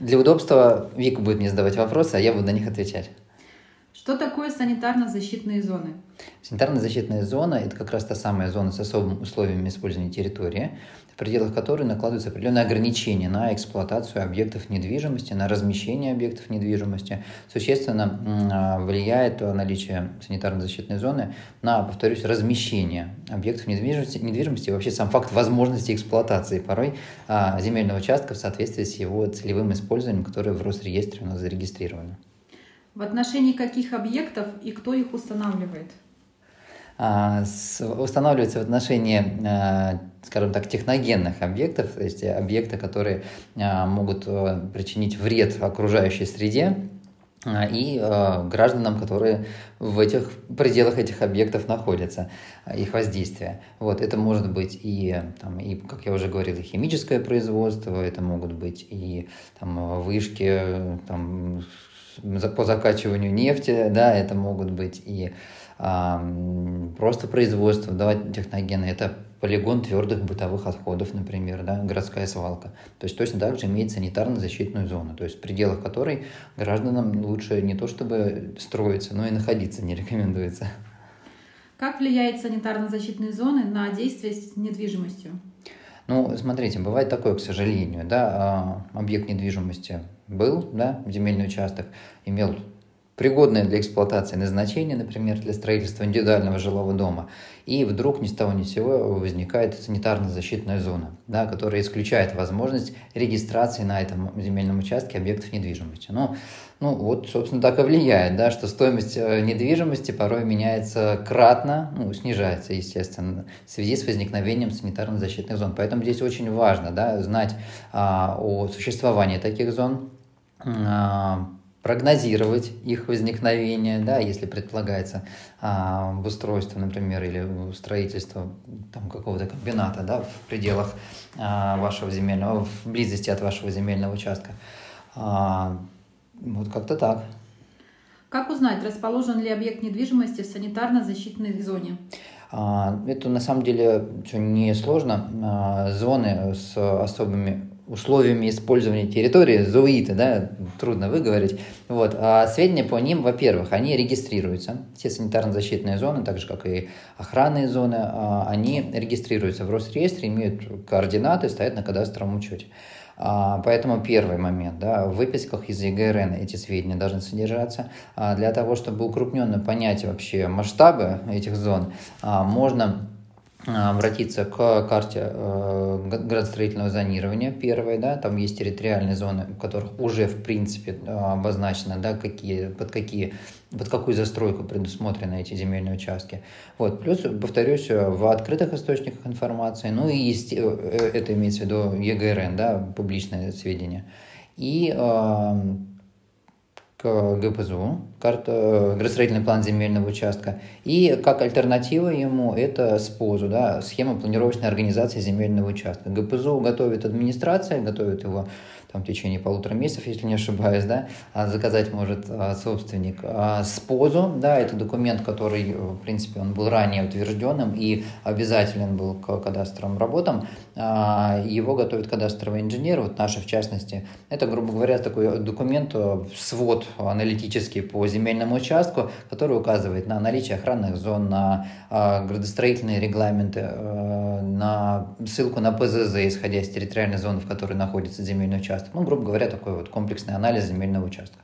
Для удобства Вика будет мне задавать вопросы, а я буду на них отвечать. Что такое санитарно-защитные зоны? Санитарно-защитная зона – это как раз та самая зона с особыми условиями использования территории, в пределах которой накладываются определенные ограничения на эксплуатацию объектов недвижимости, на размещение объектов недвижимости. Существенно а, влияет наличие санитарно-защитной зоны на, повторюсь, размещение объектов недвижимости, недвижимости и вообще сам факт возможности эксплуатации порой а, земельного участка в соответствии с его целевым использованием, которое в Росреестре у нас зарегистрировано. В отношении каких объектов и кто их устанавливает? А, устанавливается в отношении, а, скажем так, техногенных объектов, то есть объекты, которые а, могут причинить вред окружающей среде, и гражданам, которые в этих пределах этих объектов находятся, их воздействие. Вот, это может быть и, там, и, как я уже говорил, и химическое производство, это могут быть и там, вышки там, по закачиванию нефти, да, это могут быть и просто производство да, техногена, это полигон твердых бытовых отходов, например, да, городская свалка. То есть точно так же имеет санитарно-защитную зону, то есть в пределах которой гражданам лучше не то чтобы строиться, но и находиться не рекомендуется. Как влияет санитарно-защитные зоны на действие с недвижимостью? Ну, смотрите, бывает такое, к сожалению, да, а, объект недвижимости был, да, земельный участок, имел пригодное для эксплуатации назначение, например, для строительства индивидуального жилого дома, и вдруг ни с того ни с сего возникает санитарно-защитная зона, да, которая исключает возможность регистрации на этом земельном участке объектов недвижимости. Ну, ну вот, собственно, так и влияет, да, что стоимость э, недвижимости порой меняется кратно, ну, снижается, естественно, в связи с возникновением санитарно-защитных зон. Поэтому здесь очень важно да, знать а, о существовании таких зон, а, прогнозировать их возникновение, да, если предполагается а, обустройство, например, или строительство там, какого-то комбината да, в пределах а, вашего земельного, в близости от вашего земельного участка. А, вот как-то так. Как узнать, расположен ли объект недвижимости в санитарно-защитной зоне? А, это на самом деле не сложно. А, зоны с особыми условиями использования территории, ЗУИТы, да, трудно выговорить. Вот. А сведения по ним, во-первых, они регистрируются. Все санитарно-защитные зоны, так же как и охранные зоны, а, они регистрируются в Росреестре, имеют координаты, стоят на кадастровом учете. А, поэтому первый момент, да, в выписках из ЕГРН эти сведения должны содержаться. А, для того, чтобы укрупненно понять вообще масштабы этих зон, можно обратиться к карте э, градостроительного зонирования первой, да, там есть территориальные зоны, в которых уже в принципе обозначено, да, какие, под какие, под какую застройку предусмотрены эти земельные участки. Вот, плюс, повторюсь, в открытых источниках информации, ну и есть, э, это имеется в виду ЕГРН, да, публичное сведения. И ГПЗУ, карта, градостроительный план земельного участка. И как альтернатива ему это СПОЗу, да, схема планировочной организации земельного участка. ГПЗУ готовит администрация, готовит его там, в течение полутора месяцев, если не ошибаюсь, да, а заказать может а, собственник. А с ПОЗу, да, это документ, который, в принципе, он был ранее утвержденным и обязателен был к кадастровым работам. А, его готовит кадастровый инженер, вот наши в частности. Это, грубо говоря, такой документ, э, свод аналитический по земельному участку, который указывает на наличие охранных зон, на градостроительные регламенты, э, на ссылку на ПЗЗ, исходя из территориальной зоны, в которой находится земельный участок. Ну, грубо говоря, такой вот комплексный анализ земельного участка.